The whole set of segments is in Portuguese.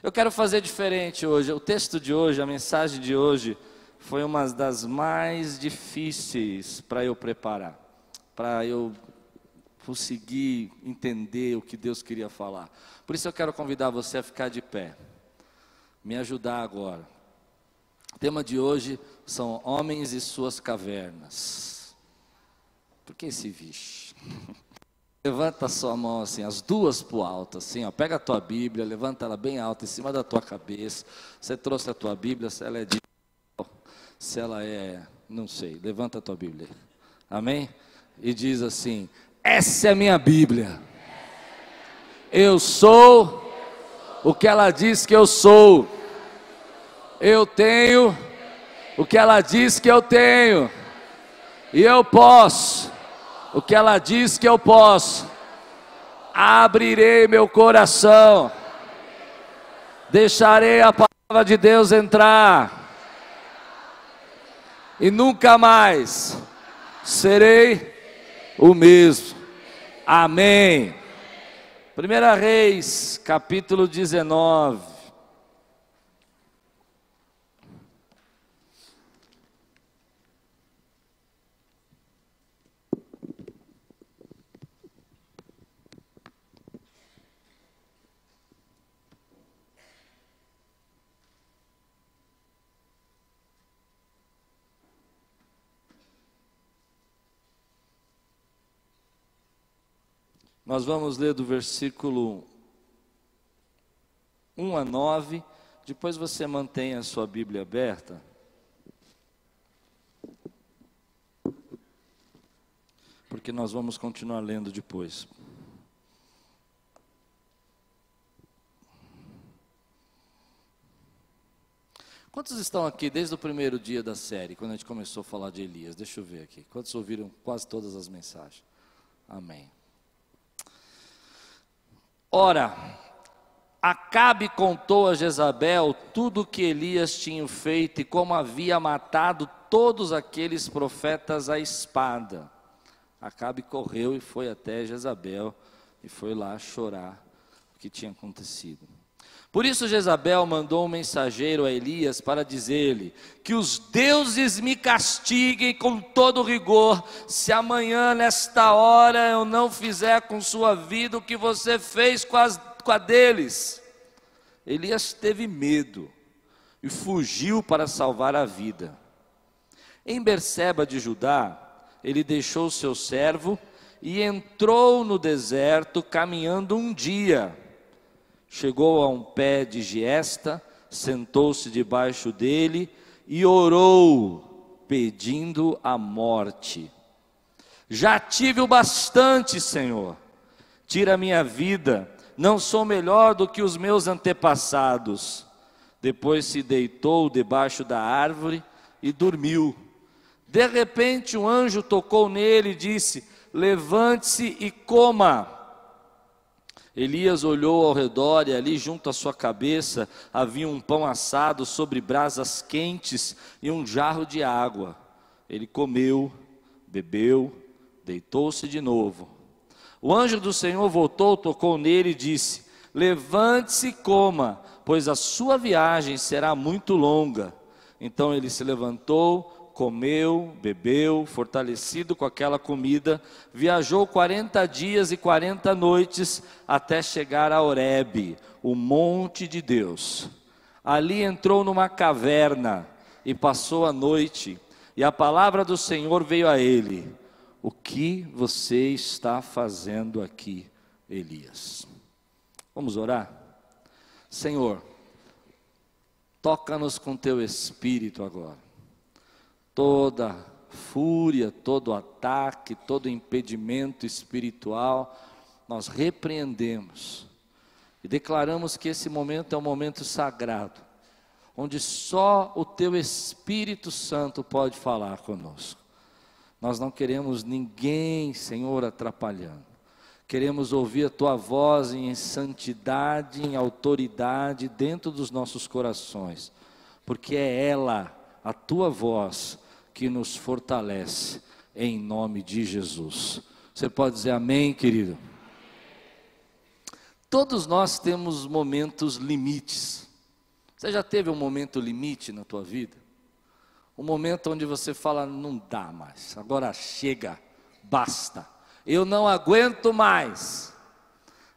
Eu quero fazer diferente hoje. O texto de hoje, a mensagem de hoje, foi uma das mais difíceis para eu preparar, para eu conseguir entender o que Deus queria falar. Por isso eu quero convidar você a ficar de pé, me ajudar agora. O tema de hoje são homens e suas cavernas. Por que esse vixe? Levanta a sua mão assim, as duas para o alto, assim, ó. Pega a tua Bíblia, levanta ela bem alta, em cima da tua cabeça. Você trouxe a tua Bíblia, se ela é de. Se ela é. Não sei, levanta a tua Bíblia. Amém? E diz assim: Essa é a minha Bíblia. Eu sou o que ela diz que eu sou. Eu tenho o que ela diz que eu tenho. E eu posso o que ela diz que eu posso. Abrirei meu coração, deixarei a palavra de Deus entrar, e nunca mais serei o mesmo. Amém. Primeira Reis, capítulo 19. Nós vamos ler do versículo 1 a 9. Depois você mantém a sua Bíblia aberta. Porque nós vamos continuar lendo depois. Quantos estão aqui desde o primeiro dia da série, quando a gente começou a falar de Elias? Deixa eu ver aqui. Quantos ouviram quase todas as mensagens? Amém. Ora, Acabe contou a Jezabel tudo o que Elias tinha feito e como havia matado todos aqueles profetas à espada. Acabe correu e foi até Jezabel e foi lá chorar o que tinha acontecido. Por isso Jezabel mandou um mensageiro a Elias para dizer-lhe: Que os deuses me castiguem com todo rigor, se amanhã, nesta hora, eu não fizer com sua vida o que você fez com, as, com a deles. Elias teve medo e fugiu para salvar a vida. Em Berseba de Judá, ele deixou seu servo e entrou no deserto caminhando um dia chegou a um pé de giesta, sentou-se debaixo dele e orou, pedindo a morte. Já tive o bastante, Senhor. Tira minha vida, não sou melhor do que os meus antepassados. Depois se deitou debaixo da árvore e dormiu. De repente, um anjo tocou nele e disse: Levante-se e coma. Elias olhou ao redor e ali junto à sua cabeça havia um pão assado sobre brasas quentes e um jarro de água. Ele comeu, bebeu, deitou-se de novo. O anjo do Senhor voltou, tocou nele e disse: Levante-se e coma, pois a sua viagem será muito longa. Então ele se levantou, comeu, bebeu, fortalecido com aquela comida, viajou 40 dias e 40 noites até chegar a Horebe, o monte de Deus. Ali entrou numa caverna e passou a noite, e a palavra do Senhor veio a ele: O que você está fazendo aqui, Elias? Vamos orar? Senhor, toca-nos com teu espírito agora toda fúria, todo ataque, todo impedimento espiritual, nós repreendemos e declaramos que esse momento é um momento sagrado, onde só o Teu Espírito Santo pode falar conosco. Nós não queremos ninguém, Senhor, atrapalhando. Queremos ouvir a tua voz em santidade, em autoridade dentro dos nossos corações, porque é ela, a tua voz, que nos fortalece, em nome de Jesus. Você pode dizer amém, querido? Todos nós temos momentos limites. Você já teve um momento limite na tua vida? Um momento onde você fala, não dá mais, agora chega, basta, eu não aguento mais.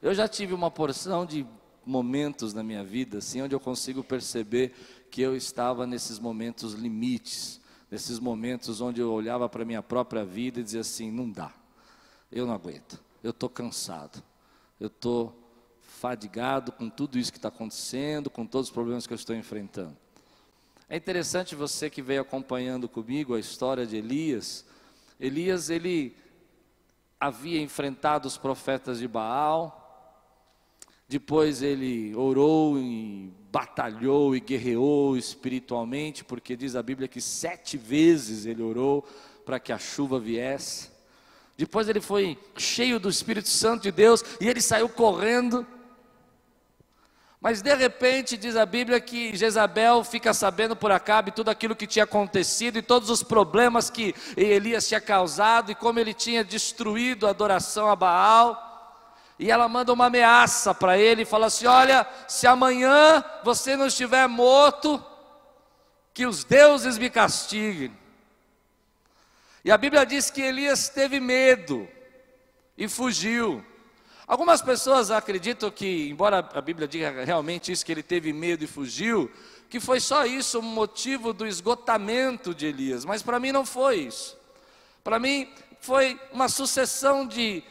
Eu já tive uma porção de momentos na minha vida, assim, onde eu consigo perceber que eu estava nesses momentos limites, nesses momentos onde eu olhava para a minha própria vida e dizia assim: não dá, eu não aguento, eu estou cansado, eu estou fadigado com tudo isso que está acontecendo, com todos os problemas que eu estou enfrentando. É interessante você que veio acompanhando comigo a história de Elias. Elias, ele havia enfrentado os profetas de Baal, depois ele orou e batalhou e guerreou espiritualmente, porque diz a Bíblia que sete vezes ele orou para que a chuva viesse. Depois ele foi cheio do Espírito Santo de Deus e ele saiu correndo mas de repente diz a Bíblia que Jezabel fica sabendo por Acabe tudo aquilo que tinha acontecido e todos os problemas que Elias tinha causado e como ele tinha destruído a adoração a Baal. E ela manda uma ameaça para ele fala assim: Olha, se amanhã você não estiver morto, que os deuses me castiguem. E a Bíblia diz que Elias teve medo e fugiu. Algumas pessoas acreditam que, embora a Bíblia diga realmente isso, que ele teve medo e fugiu, que foi só isso o motivo do esgotamento de Elias, mas para mim não foi isso. Para mim foi uma sucessão de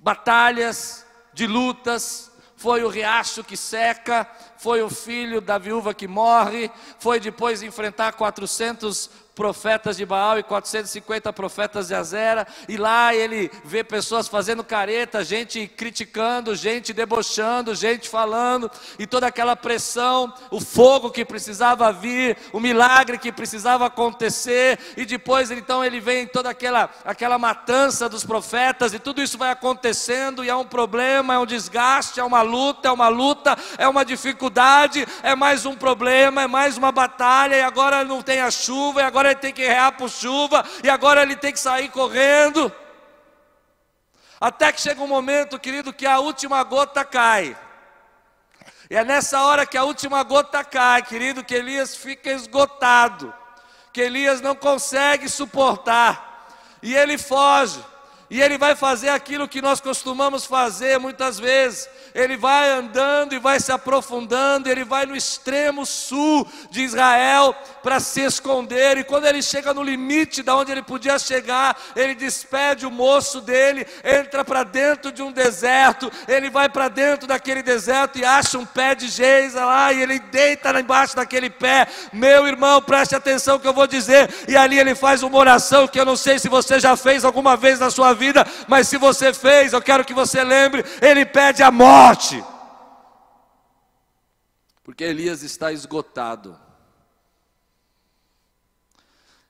batalhas, de lutas, foi o riacho que seca, foi o filho da viúva que morre, foi depois enfrentar 400 profetas de Baal e 450 profetas de Azera, e lá ele vê pessoas fazendo careta, gente criticando, gente debochando, gente falando, e toda aquela pressão, o fogo que precisava vir, o milagre que precisava acontecer, e depois então ele vem toda aquela, aquela matança dos profetas, e tudo isso vai acontecendo, e é um problema, é um desgaste, é uma luta, é uma luta, é uma dificuldade, é mais um problema, é mais uma batalha, e agora não tem a chuva, e agora ele tem que rear por chuva, e agora ele tem que sair correndo. Até que chega um momento, querido, que a última gota cai. E é nessa hora que a última gota cai, querido, que Elias fica esgotado, que Elias não consegue suportar, e ele foge, e ele vai fazer aquilo que nós costumamos fazer muitas vezes, ele vai andando e vai se aprofundando, ele vai no extremo sul de Israel para se esconder, e quando ele chega no limite da onde ele podia chegar, ele despede o moço dele, entra para dentro de um deserto, ele vai para dentro daquele deserto e acha um pé de geisa lá, e ele deita lá embaixo daquele pé, meu irmão, preste atenção que eu vou dizer, e ali ele faz uma oração que eu não sei se você já fez alguma vez na sua vida, mas se você fez, eu quero que você lembre, ele pede a morte. Porque Elias está esgotado.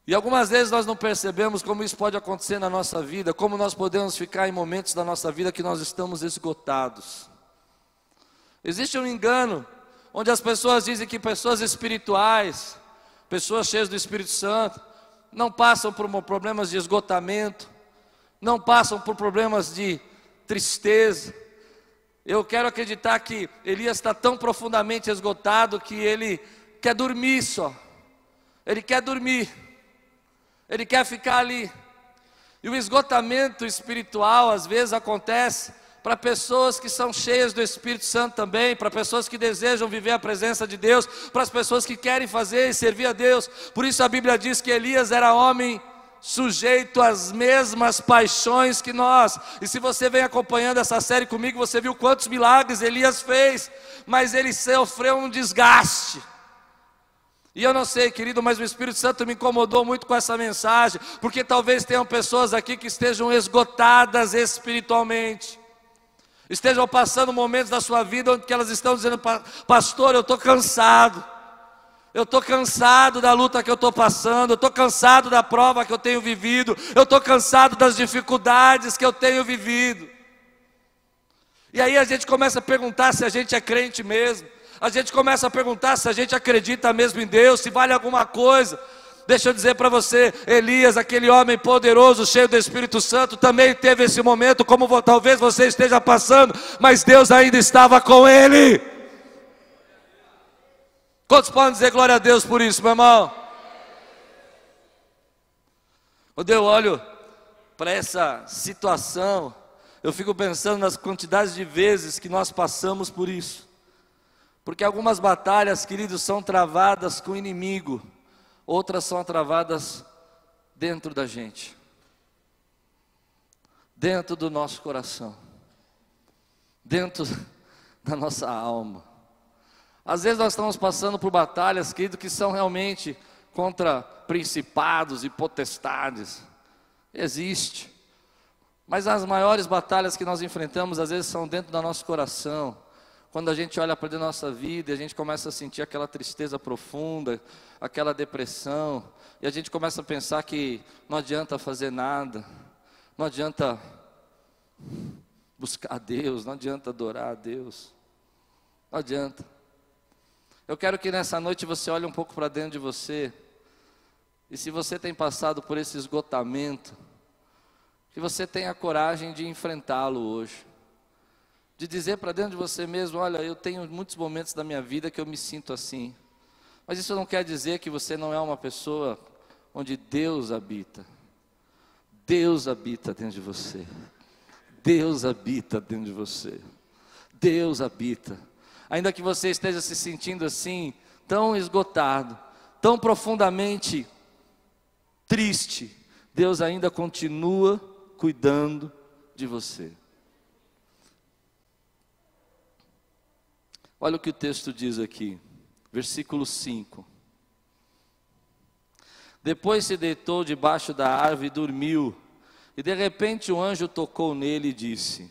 E algumas vezes nós não percebemos como isso pode acontecer na nossa vida, como nós podemos ficar em momentos da nossa vida que nós estamos esgotados. Existe um engano onde as pessoas dizem que pessoas espirituais, pessoas cheias do Espírito Santo, não passam por problemas de esgotamento, não passam por problemas de tristeza, eu quero acreditar que Elias está tão profundamente esgotado que ele quer dormir só. Ele quer dormir. Ele quer ficar ali. E o esgotamento espiritual às vezes acontece para pessoas que são cheias do Espírito Santo também, para pessoas que desejam viver a presença de Deus, para as pessoas que querem fazer e servir a Deus. Por isso a Bíblia diz que Elias era homem sujeito às mesmas paixões que nós. E se você vem acompanhando essa série comigo, você viu quantos milagres Elias fez, mas ele sofreu um desgaste. E eu não sei, querido, mas o Espírito Santo me incomodou muito com essa mensagem, porque talvez tenham pessoas aqui que estejam esgotadas espiritualmente, estejam passando momentos da sua vida onde elas estão dizendo, pastor, eu estou cansado. Eu estou cansado da luta que eu estou passando, eu estou cansado da prova que eu tenho vivido, eu estou cansado das dificuldades que eu tenho vivido. E aí a gente começa a perguntar se a gente é crente mesmo, a gente começa a perguntar se a gente acredita mesmo em Deus, se vale alguma coisa. Deixa eu dizer para você, Elias, aquele homem poderoso, cheio do Espírito Santo, também teve esse momento, como talvez você esteja passando, mas Deus ainda estava com ele. Quantos podem dizer glória a Deus por isso, meu irmão? Quando eu olho para essa situação, eu fico pensando nas quantidades de vezes que nós passamos por isso. Porque algumas batalhas, queridos, são travadas com o inimigo, outras são travadas dentro da gente, dentro do nosso coração, dentro da nossa alma. Às vezes nós estamos passando por batalhas, querido, que são realmente contra principados e potestades. Existe. Mas as maiores batalhas que nós enfrentamos, às vezes, são dentro do nosso coração. Quando a gente olha para da nossa vida a gente começa a sentir aquela tristeza profunda, aquela depressão, e a gente começa a pensar que não adianta fazer nada, não adianta buscar a Deus, não adianta adorar a Deus, não adianta. Eu quero que nessa noite você olhe um pouco para dentro de você, e se você tem passado por esse esgotamento, que você tenha coragem de enfrentá-lo hoje. De dizer para dentro de você mesmo: olha, eu tenho muitos momentos da minha vida que eu me sinto assim. Mas isso não quer dizer que você não é uma pessoa onde Deus habita. Deus habita dentro de você. Deus habita dentro de você. Deus habita. Ainda que você esteja se sentindo assim, tão esgotado, tão profundamente triste, Deus ainda continua cuidando de você. Olha o que o texto diz aqui, versículo 5. Depois se deitou debaixo da árvore e dormiu. E de repente o anjo tocou nele e disse: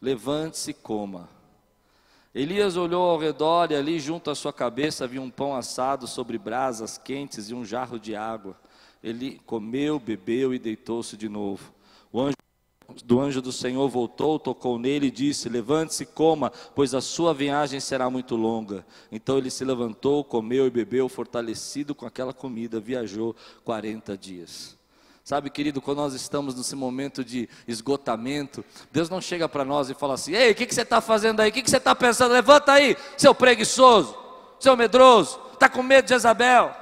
Levante-se e coma. Elias olhou ao redor e ali junto à sua cabeça havia um pão assado sobre brasas quentes e um jarro de água. Ele comeu, bebeu e deitou-se de novo. O anjo do anjo do Senhor voltou, tocou nele e disse: Levante-se e coma, pois a sua viagem será muito longa. Então ele se levantou, comeu e bebeu, fortalecido com aquela comida, viajou 40 dias. Sabe, querido, quando nós estamos nesse momento de esgotamento, Deus não chega para nós e fala assim: Ei, o que, que você está fazendo aí? O que, que você está pensando? Levanta aí, seu preguiçoso, seu medroso, está com medo de Jezabel.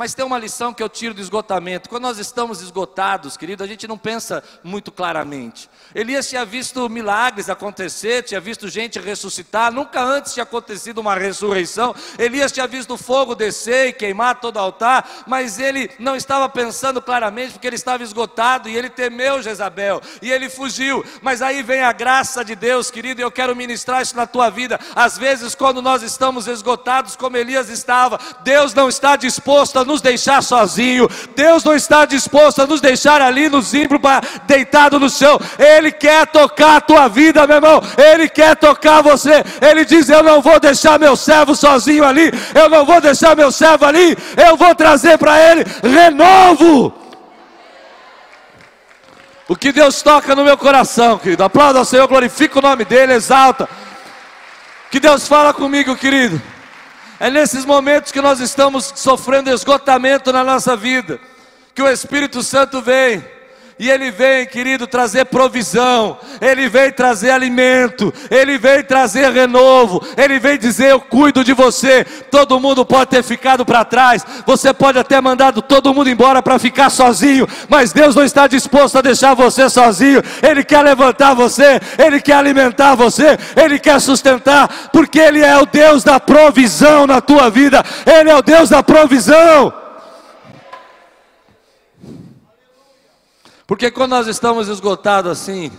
Mas tem uma lição que eu tiro do esgotamento. Quando nós estamos esgotados, querido, a gente não pensa muito claramente. Elias tinha visto milagres acontecer, tinha visto gente ressuscitar, nunca antes tinha acontecido uma ressurreição. Elias tinha visto fogo descer e queimar todo o altar, mas ele não estava pensando claramente porque ele estava esgotado e ele temeu Jezabel e ele fugiu. Mas aí vem a graça de Deus, querido, e eu quero ministrar isso na tua vida. Às vezes, quando nós estamos esgotados, como Elias estava, Deus não está disposto a nos deixar sozinho. Deus não está disposto a nos deixar ali no zimbro, deitado no chão. Ele quer tocar a tua vida, meu irmão. Ele quer tocar você. Ele diz: Eu não vou deixar meu servo sozinho ali. Eu não vou deixar meu servo ali. Eu vou trazer para ele renovo. O que Deus toca no meu coração, querido. Aplauda ao Senhor, glorifica o nome dEle, exalta. Que Deus fala comigo, querido. É nesses momentos que nós estamos sofrendo esgotamento na nossa vida, que o Espírito Santo vem e Ele vem, querido, trazer provisão, Ele vem trazer alimento, Ele vem trazer renovo, Ele vem dizer: Eu cuido de você. Todo mundo pode ter ficado para trás, você pode até mandado todo mundo embora para ficar sozinho, mas Deus não está disposto a deixar você sozinho. Ele quer levantar você, Ele quer alimentar você, Ele quer sustentar, porque Ele é o Deus da provisão na tua vida, Ele é o Deus da provisão. Porque quando nós estamos esgotados assim,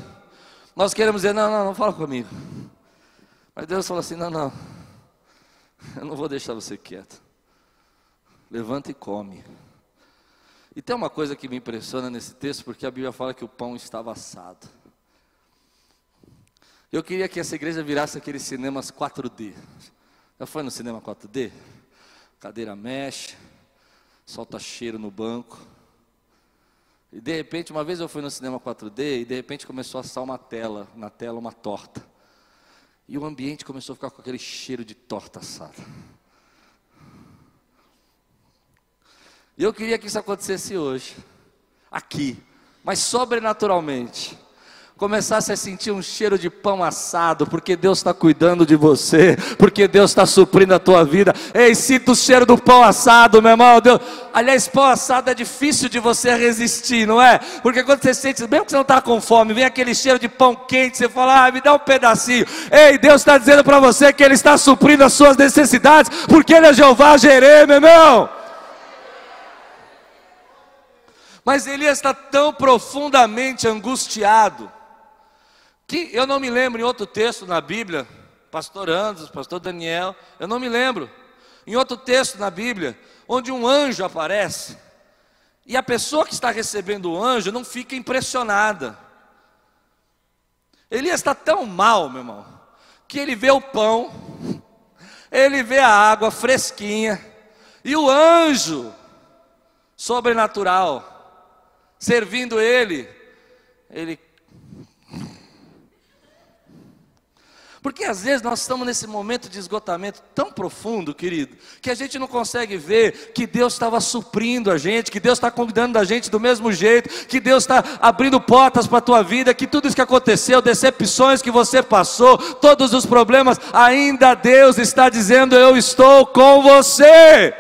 nós queremos dizer: não, não, não fala comigo. Mas Deus fala assim: não, não, eu não vou deixar você quieto. Levanta e come. E tem uma coisa que me impressiona nesse texto, porque a Bíblia fala que o pão estava assado. Eu queria que essa igreja virasse aqueles cinemas 4D. Já foi no cinema 4D? Cadeira mexe, solta cheiro no banco. E de repente, uma vez eu fui no cinema 4D e de repente começou a assar uma tela, na tela uma torta. E o ambiente começou a ficar com aquele cheiro de torta assada. E eu queria que isso acontecesse hoje, aqui, mas sobrenaturalmente começasse a sentir um cheiro de pão assado, porque Deus está cuidando de você, porque Deus está suprindo a tua vida. Ei, sinta o cheiro do pão assado, meu irmão. Deus... Aliás, pão assado é difícil de você resistir, não é? Porque quando você sente, mesmo que você não está com fome, vem aquele cheiro de pão quente, você fala, ah, me dá um pedacinho. Ei, Deus está dizendo para você que Ele está suprindo as suas necessidades, porque Ele é Jeová Jerê, meu irmão. Mas Elias está tão profundamente angustiado que eu não me lembro em outro texto na Bíblia, pastor Andros, pastor Daniel, eu não me lembro. Em outro texto na Bíblia, onde um anjo aparece, e a pessoa que está recebendo o anjo não fica impressionada. Elias está tão mal, meu irmão, que ele vê o pão, ele vê a água fresquinha, e o anjo sobrenatural servindo ele, ele Porque às vezes nós estamos nesse momento de esgotamento tão profundo, querido, que a gente não consegue ver que Deus estava suprindo a gente, que Deus está cuidando da gente do mesmo jeito, que Deus está abrindo portas para a tua vida, que tudo isso que aconteceu, decepções que você passou, todos os problemas, ainda Deus está dizendo: Eu estou com você.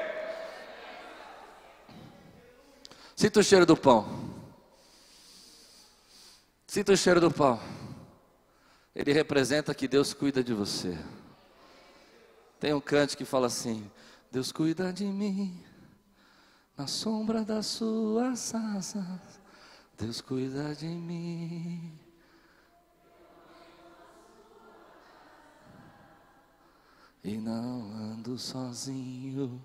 Sinta o cheiro do pão. Sinta o cheiro do pão. Ele representa que Deus cuida de você. Tem um cante que fala assim: Deus cuida de mim na sombra das suas asas. Deus cuida de mim. E não ando sozinho.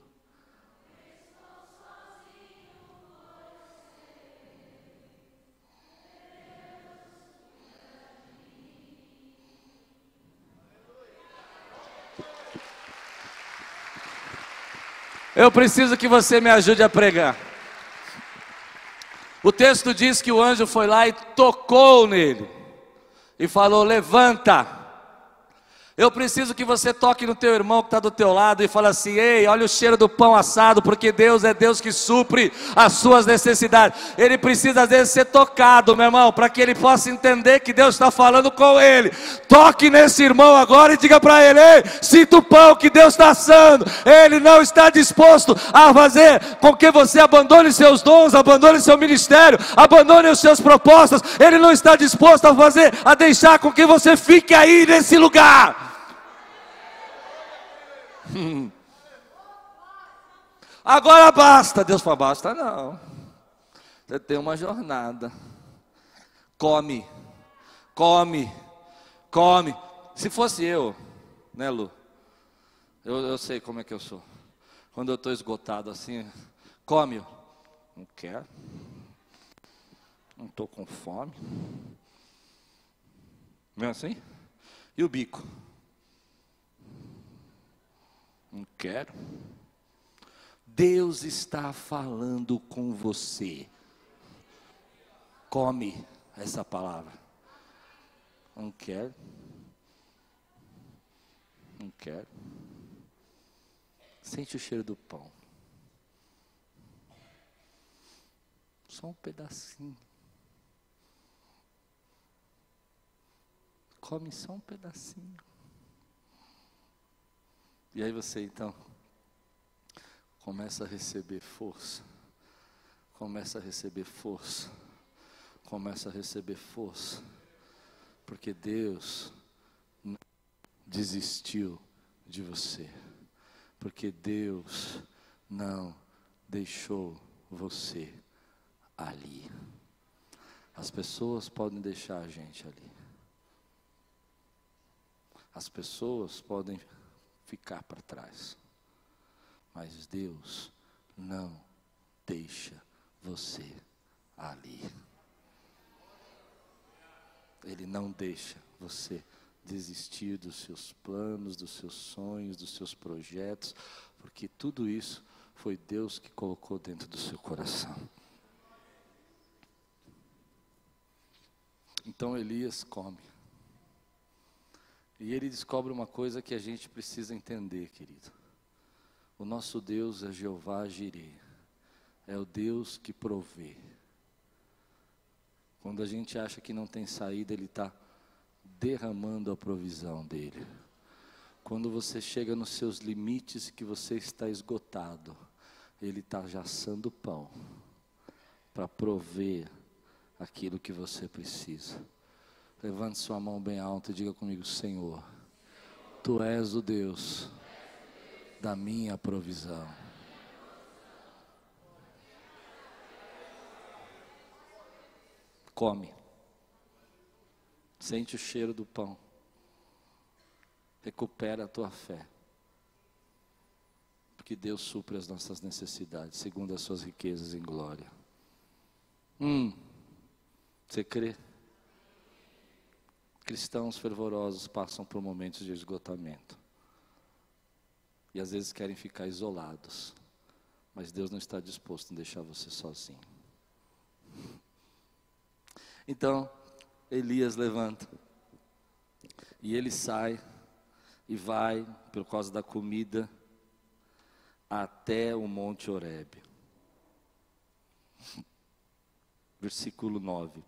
Eu preciso que você me ajude a pregar. O texto diz que o anjo foi lá e tocou nele e falou: Levanta. Eu preciso que você toque no teu irmão que está do teu lado e fale assim: Ei, olha o cheiro do pão assado, porque Deus é Deus que supre as suas necessidades. Ele precisa às vezes ser tocado, meu irmão, para que ele possa entender que Deus está falando com ele. Toque nesse irmão agora e diga para ele: Ei, sinta o pão que Deus está assando. Ele não está disposto a fazer com que você abandone seus dons, abandone seu ministério, abandone os seus propostas. Ele não está disposto a fazer, a deixar com que você fique aí nesse lugar. Agora basta. Deus fala, basta não. Você tem uma jornada. Come, come, come. Se fosse eu, né, Lu? Eu, eu sei como é que eu sou. Quando eu estou esgotado assim, come. Não quero. Não estou com fome. Não é assim? E o bico? Não quero. Deus está falando com você. Come essa palavra. Não quero. Não quero. Sente o cheiro do pão. Só um pedacinho. Come só um pedacinho. E aí você então começa a receber força, começa a receber força, começa a receber força, porque Deus não desistiu de você, porque Deus não deixou você ali. As pessoas podem deixar a gente ali. As pessoas podem ficar para trás. Mas Deus não deixa você ali. Ele não deixa você desistir dos seus planos, dos seus sonhos, dos seus projetos, porque tudo isso foi Deus que colocou dentro do seu coração. Então Elias come. E ele descobre uma coisa que a gente precisa entender, querido. O nosso Deus é Jeová Jireh, é o Deus que provê. Quando a gente acha que não tem saída, Ele está derramando a provisão dele. Quando você chega nos seus limites e que você está esgotado, Ele está já pão para prover aquilo que você precisa. Levante sua mão bem alta e diga comigo: Senhor, Tu és o Deus da minha provisão. Come. Sente o cheiro do pão. Recupera a tua fé. Porque Deus supre as nossas necessidades, segundo as suas riquezas em glória. Hum, você crê? Cristãos fervorosos passam por momentos de esgotamento. E às vezes querem ficar isolados. Mas Deus não está disposto a deixar você sozinho. Então, Elias levanta. E ele sai e vai, por causa da comida, até o Monte Horebe. Versículo 9.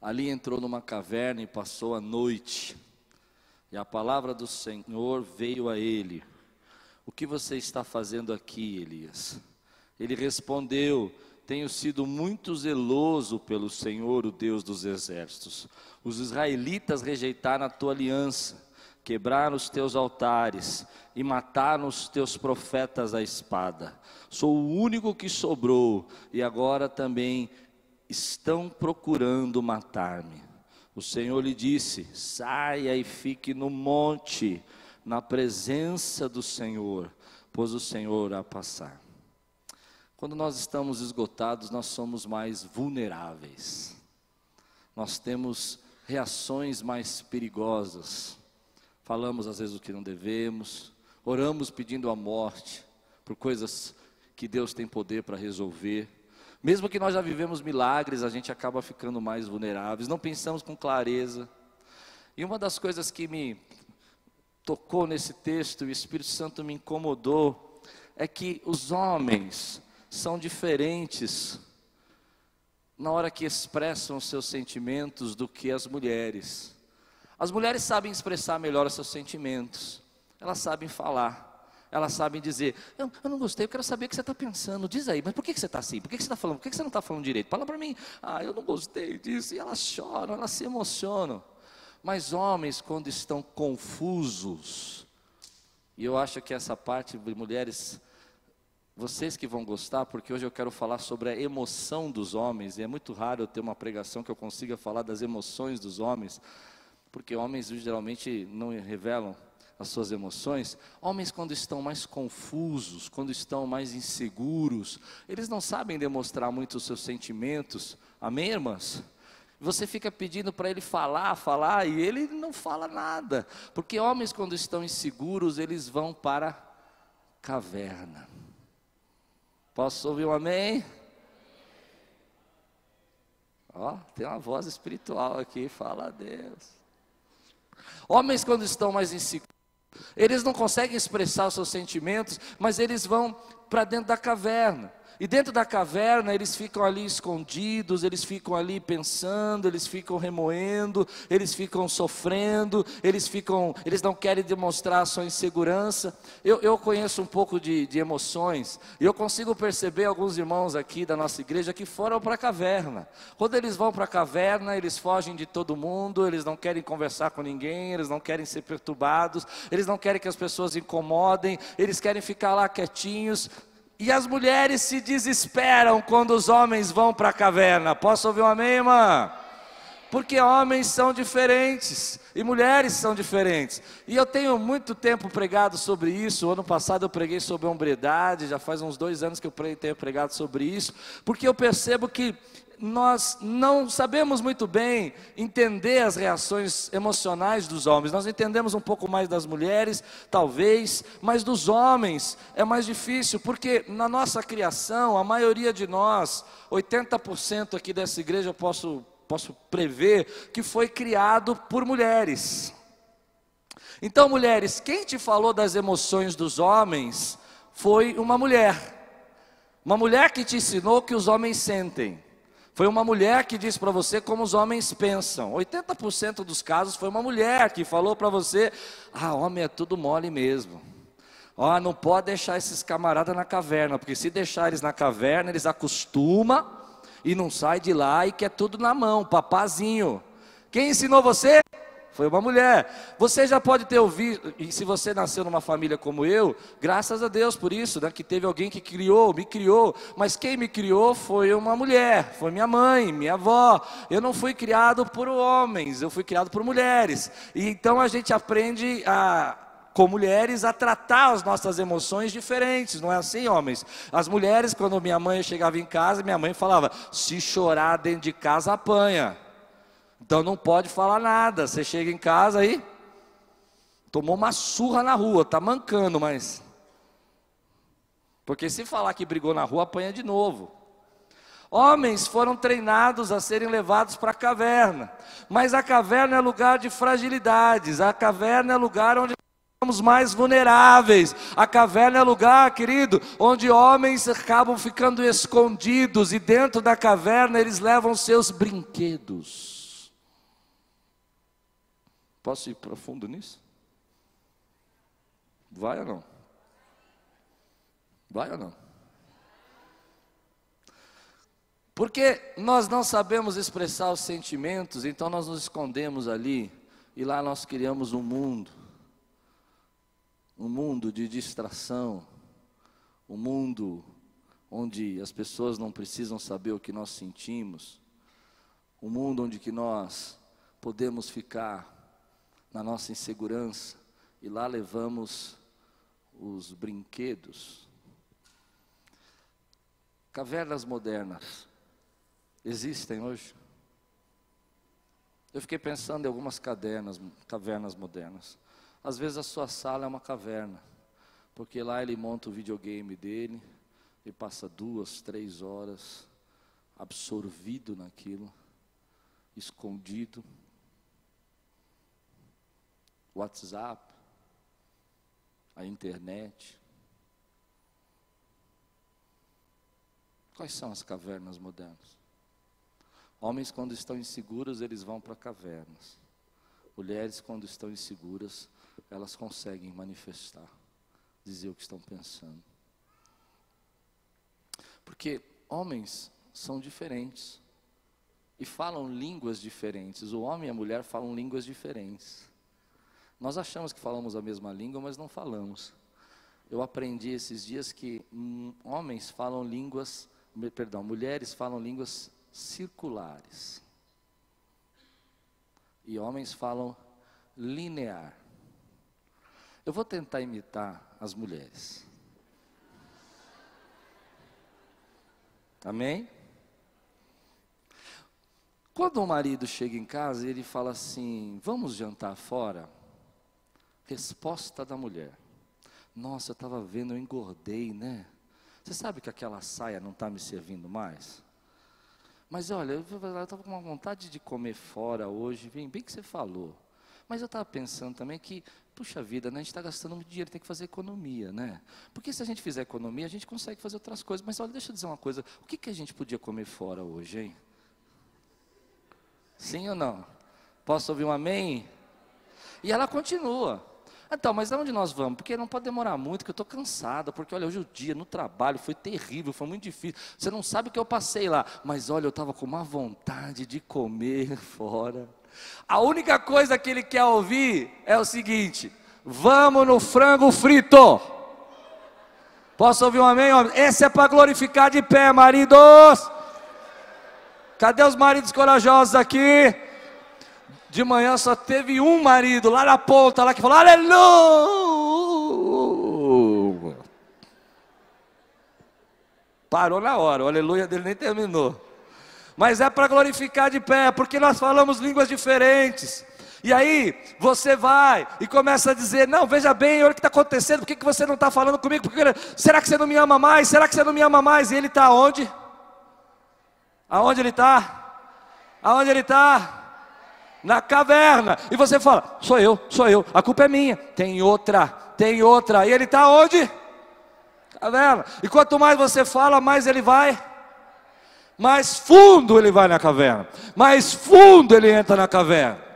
Ali entrou numa caverna e passou a noite. E a palavra do Senhor veio a ele: O que você está fazendo aqui, Elias? Ele respondeu: tenho sido muito zeloso pelo Senhor, o Deus dos exércitos. Os israelitas rejeitaram a tua aliança, quebraram os teus altares e mataram os teus profetas à espada. Sou o único que sobrou e agora também estão procurando matar-me. O Senhor lhe disse: saia e fique no monte, na presença do Senhor, pois o Senhor a passar. Quando nós estamos esgotados, nós somos mais vulneráveis. Nós temos reações mais perigosas. Falamos às vezes o que não devemos, oramos pedindo a morte por coisas que Deus tem poder para resolver. Mesmo que nós já vivemos milagres, a gente acaba ficando mais vulneráveis, não pensamos com clareza. E uma das coisas que me tocou nesse texto, e o Espírito Santo me incomodou, é que os homens, são diferentes na hora que expressam seus sentimentos do que as mulheres. As mulheres sabem expressar melhor os seus sentimentos, elas sabem falar, elas sabem dizer: Eu, eu não gostei, eu quero saber o que você está pensando, diz aí, mas por que, que você está assim? Por que, que você está falando? Por que, que você não está falando direito? Fala para mim, ah, eu não gostei disso, e elas choram, elas se emocionam. Mas homens, quando estão confusos, e eu acho que essa parte de mulheres vocês que vão gostar, porque hoje eu quero falar sobre a emoção dos homens, e é muito raro eu ter uma pregação que eu consiga falar das emoções dos homens, porque homens geralmente não revelam as suas emoções. Homens, quando estão mais confusos, quando estão mais inseguros, eles não sabem demonstrar muito os seus sentimentos, amém, irmãs? Você fica pedindo para ele falar, falar, e ele não fala nada, porque homens, quando estão inseguros, eles vão para a caverna. Posso ouvir um amém? Ó, tem uma voz espiritual aqui, fala a Deus. Homens, quando estão mais inseguros, eles não conseguem expressar os seus sentimentos, mas eles vão para dentro da caverna. E dentro da caverna eles ficam ali escondidos, eles ficam ali pensando, eles ficam remoendo, eles ficam sofrendo, eles ficam, eles não querem demonstrar a sua insegurança. Eu, eu conheço um pouco de, de emoções e eu consigo perceber alguns irmãos aqui da nossa igreja que foram para a caverna. Quando eles vão para a caverna, eles fogem de todo mundo, eles não querem conversar com ninguém, eles não querem ser perturbados, eles não querem que as pessoas incomodem, eles querem ficar lá quietinhos e as mulheres se desesperam quando os homens vão para a caverna. Posso ouvir um amém, irmã? Porque homens são diferentes e mulheres são diferentes. E eu tenho muito tempo pregado sobre isso. O ano passado eu preguei sobre hombridade, já faz uns dois anos que eu tenho pregado sobre isso, porque eu percebo que nós não sabemos muito bem entender as reações emocionais dos homens. Nós entendemos um pouco mais das mulheres, talvez, mas dos homens é mais difícil, porque na nossa criação, a maioria de nós, 80% aqui dessa igreja, eu posso, posso prever, que foi criado por mulheres. Então, mulheres, quem te falou das emoções dos homens foi uma mulher. Uma mulher que te ensinou que os homens sentem. Foi uma mulher que disse para você como os homens pensam. 80% dos casos foi uma mulher que falou para você: ah, homem é tudo mole mesmo. Ó, oh, não pode deixar esses camaradas na caverna, porque se deixar eles na caverna, eles acostumam e não sai de lá e quer tudo na mão, papazinho. Quem ensinou você? Foi uma mulher. Você já pode ter ouvido, e se você nasceu numa família como eu, graças a Deus por isso, né, que teve alguém que criou, me criou. Mas quem me criou foi uma mulher, foi minha mãe, minha avó. Eu não fui criado por homens, eu fui criado por mulheres. E então a gente aprende a com mulheres a tratar as nossas emoções diferentes, não é assim, homens? As mulheres, quando minha mãe chegava em casa, minha mãe falava: se chorar dentro de casa, apanha. Então não pode falar nada. Você chega em casa aí, tomou uma surra na rua, tá mancando, mas. Porque se falar que brigou na rua, apanha de novo. Homens foram treinados a serem levados para a caverna, mas a caverna é lugar de fragilidades, a caverna é lugar onde somos mais vulneráveis. A caverna é lugar, querido, onde homens acabam ficando escondidos e dentro da caverna eles levam seus brinquedos. Posso ir profundo nisso? Vai ou não? Vai ou não? Porque nós não sabemos expressar os sentimentos, então nós nos escondemos ali e lá nós criamos um mundo, um mundo de distração, um mundo onde as pessoas não precisam saber o que nós sentimos, um mundo onde que nós podemos ficar na nossa insegurança e lá levamos os brinquedos. Cavernas modernas existem hoje? Eu fiquei pensando em algumas cavernas, cavernas modernas. Às vezes a sua sala é uma caverna, porque lá ele monta o videogame dele e passa duas, três horas absorvido naquilo, escondido. WhatsApp, a internet. Quais são as cavernas modernas? Homens, quando estão inseguros, eles vão para cavernas. Mulheres, quando estão inseguras, elas conseguem manifestar, dizer o que estão pensando. Porque homens são diferentes e falam línguas diferentes. O homem e a mulher falam línguas diferentes. Nós achamos que falamos a mesma língua, mas não falamos. Eu aprendi esses dias que hum, homens falam línguas, perdão, mulheres falam línguas circulares. E homens falam linear. Eu vou tentar imitar as mulheres. Amém? Quando o marido chega em casa, ele fala assim: Vamos jantar fora? Resposta da mulher: Nossa, eu estava vendo, eu engordei, né? Você sabe que aquela saia não está me servindo mais? Mas olha, eu estava com uma vontade de comer fora hoje, bem, bem que você falou. Mas eu estava pensando também que, puxa vida, né, a gente está gastando muito dinheiro, tem que fazer economia, né? Porque se a gente fizer economia, a gente consegue fazer outras coisas. Mas olha, deixa eu dizer uma coisa: o que, que a gente podia comer fora hoje, hein? Sim ou não? Posso ouvir um amém? E ela continua. Então, mas aonde nós vamos? Porque não pode demorar muito, que eu estou cansada, porque olha, hoje o dia no trabalho foi terrível, foi muito difícil. Você não sabe o que eu passei lá, mas olha, eu estava com uma vontade de comer fora. A única coisa que ele quer ouvir é o seguinte: vamos no frango frito. Posso ouvir um amém? Esse é para glorificar de pé, maridos. Cadê os maridos corajosos aqui? De manhã só teve um marido lá na ponta, lá que falou: Aleluia! Parou na hora, o aleluia dele nem terminou. Mas é para glorificar de pé, porque nós falamos línguas diferentes. E aí você vai e começa a dizer: Não, veja bem, olha o que está acontecendo, por que, que você não está falando comigo? Porque, será que você não me ama mais? Será que você não me ama mais? E ele está onde? Aonde ele está? Aonde ele está? Na caverna. E você fala: sou eu, sou eu, a culpa é minha. Tem outra, tem outra. E ele está onde? Caverna. E quanto mais você fala, mais ele vai. Mais fundo ele vai na caverna. Mais fundo ele entra na caverna.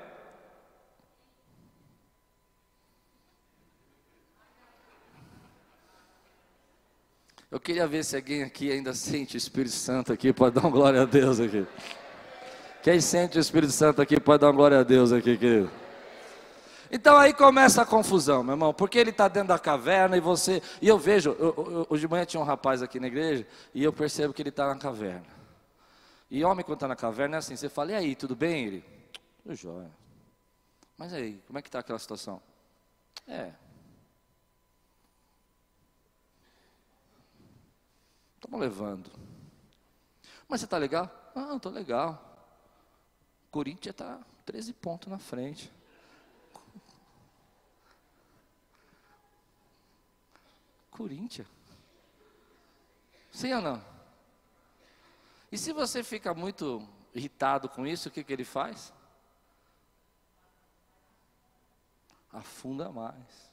Eu queria ver se alguém aqui ainda sente o Espírito Santo aqui, pode dar uma glória a Deus aqui. Quem sente o Espírito Santo aqui, pode dar uma glória a Deus aqui, querido. Então aí começa a confusão, meu irmão, porque ele está dentro da caverna e você. E eu vejo, eu, eu, hoje de manhã tinha um rapaz aqui na igreja e eu percebo que ele está na caverna. E homem, quando está na caverna, é assim: você fala, e aí, tudo bem? Ele, tudo jóia. Mas aí, como é que está aquela situação? É, Estamos levando. Mas você está legal? Ah, estou legal. Corinthians está 13 pontos na frente. Corinthians. Sim ou não? E se você fica muito irritado com isso, o que, que ele faz? Afunda mais.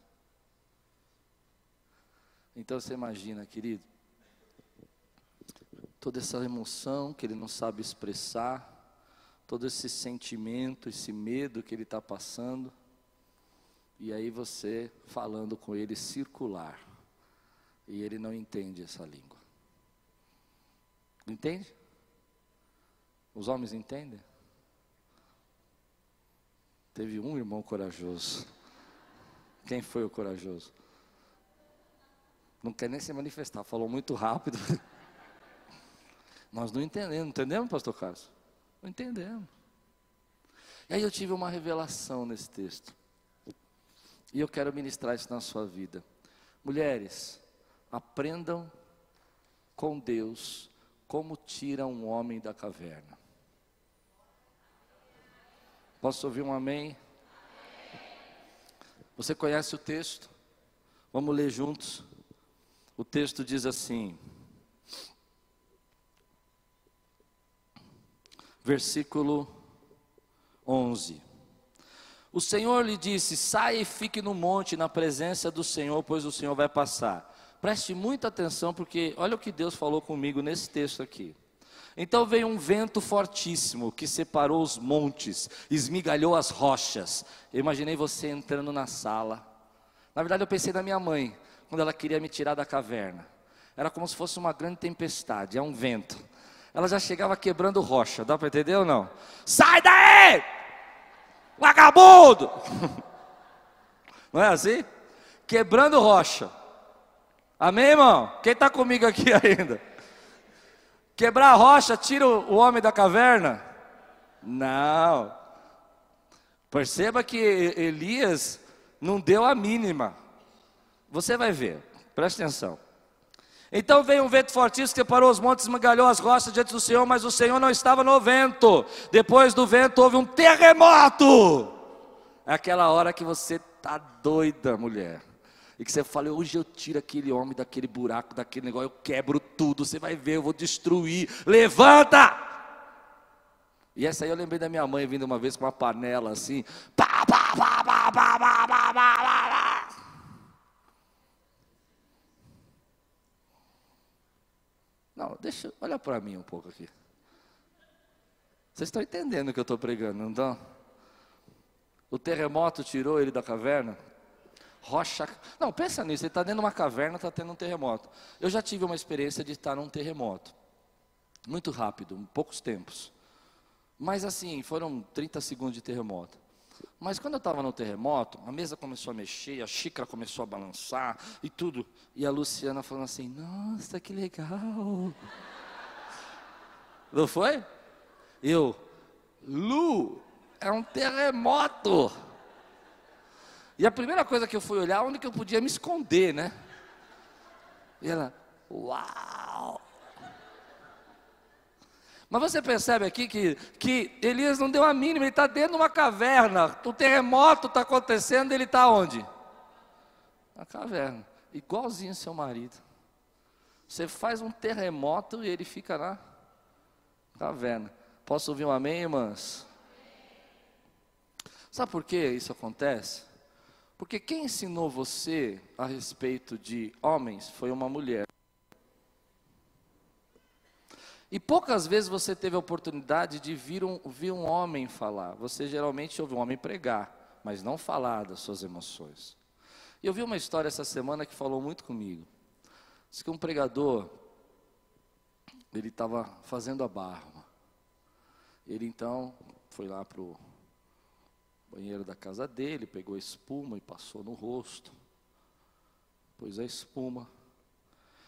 Então você imagina, querido, toda essa emoção que ele não sabe expressar, todo esse sentimento, esse medo que ele está passando, e aí você falando com ele circular, e ele não entende essa língua. Entende? Os homens entendem? Teve um irmão corajoso. Quem foi o corajoso? Não quer nem se manifestar, falou muito rápido. Nós não entendemos, entendemos, pastor Carlos? Não entendemos. E aí eu tive uma revelação nesse texto. E eu quero ministrar isso na sua vida. Mulheres, aprendam com Deus como tira um homem da caverna. Posso ouvir um amém? Você conhece o texto? Vamos ler juntos. O texto diz assim: versículo 11. O Senhor lhe disse: Saia e fique no monte na presença do Senhor, pois o Senhor vai passar. Preste muita atenção, porque olha o que Deus falou comigo nesse texto aqui. Então veio um vento fortíssimo que separou os montes, esmigalhou as rochas. Eu imaginei você entrando na sala. Na verdade, eu pensei na minha mãe, quando ela queria me tirar da caverna. Era como se fosse uma grande tempestade, é um vento ela já chegava quebrando rocha. Dá para entender ou não? Sai daí! Vagabundo! Não é assim? Quebrando rocha. Amém, irmão? Quem está comigo aqui ainda? Quebrar a rocha, tira o homem da caverna? Não. Perceba que Elias não deu a mínima. Você vai ver, preste atenção. Então veio um vento fortíssimo que separou os montes, esmagalhou as rochas diante do Senhor, mas o Senhor não estava no vento. Depois do vento houve um terremoto. É aquela hora que você está doida, mulher. E que você fala, hoje eu tiro aquele homem daquele buraco, daquele negócio, eu quebro tudo, você vai ver, eu vou destruir. Levanta! E essa aí eu lembrei da minha mãe vindo uma vez com uma panela assim. Pá, pá, pá, pá, pá, pá, pá, pá, pá. Não, deixa, olha para mim um pouco aqui. Vocês estão entendendo o que eu estou pregando, não estão? O terremoto tirou ele da caverna. Rocha. Não, pensa nisso. Ele está dentro de uma caverna, está tendo um terremoto. Eu já tive uma experiência de estar num terremoto. Muito rápido, poucos tempos. Mas assim, foram 30 segundos de terremoto. Mas quando eu estava no terremoto, a mesa começou a mexer, a xícara começou a balançar e tudo. E a Luciana falando assim: Nossa, que legal. Não foi? Eu, Lu, é um terremoto. E a primeira coisa que eu fui olhar, onde que eu podia me esconder, né? E ela, uau! Mas você percebe aqui que, que Elias não deu a mínima, ele está dentro de uma caverna, o terremoto está acontecendo, ele está onde? Na caverna, igualzinho seu marido. Você faz um terremoto e ele fica na caverna. Posso ouvir um amém, irmãs? Sabe por que isso acontece? Porque quem ensinou você a respeito de homens foi uma mulher. E poucas vezes você teve a oportunidade de vir um, vir um homem falar. Você geralmente ouve um homem pregar, mas não falar das suas emoções. E eu vi uma história essa semana que falou muito comigo. Diz que um pregador, ele estava fazendo a barba. Ele então foi lá para o banheiro da casa dele, pegou espuma e passou no rosto. Pôs a espuma.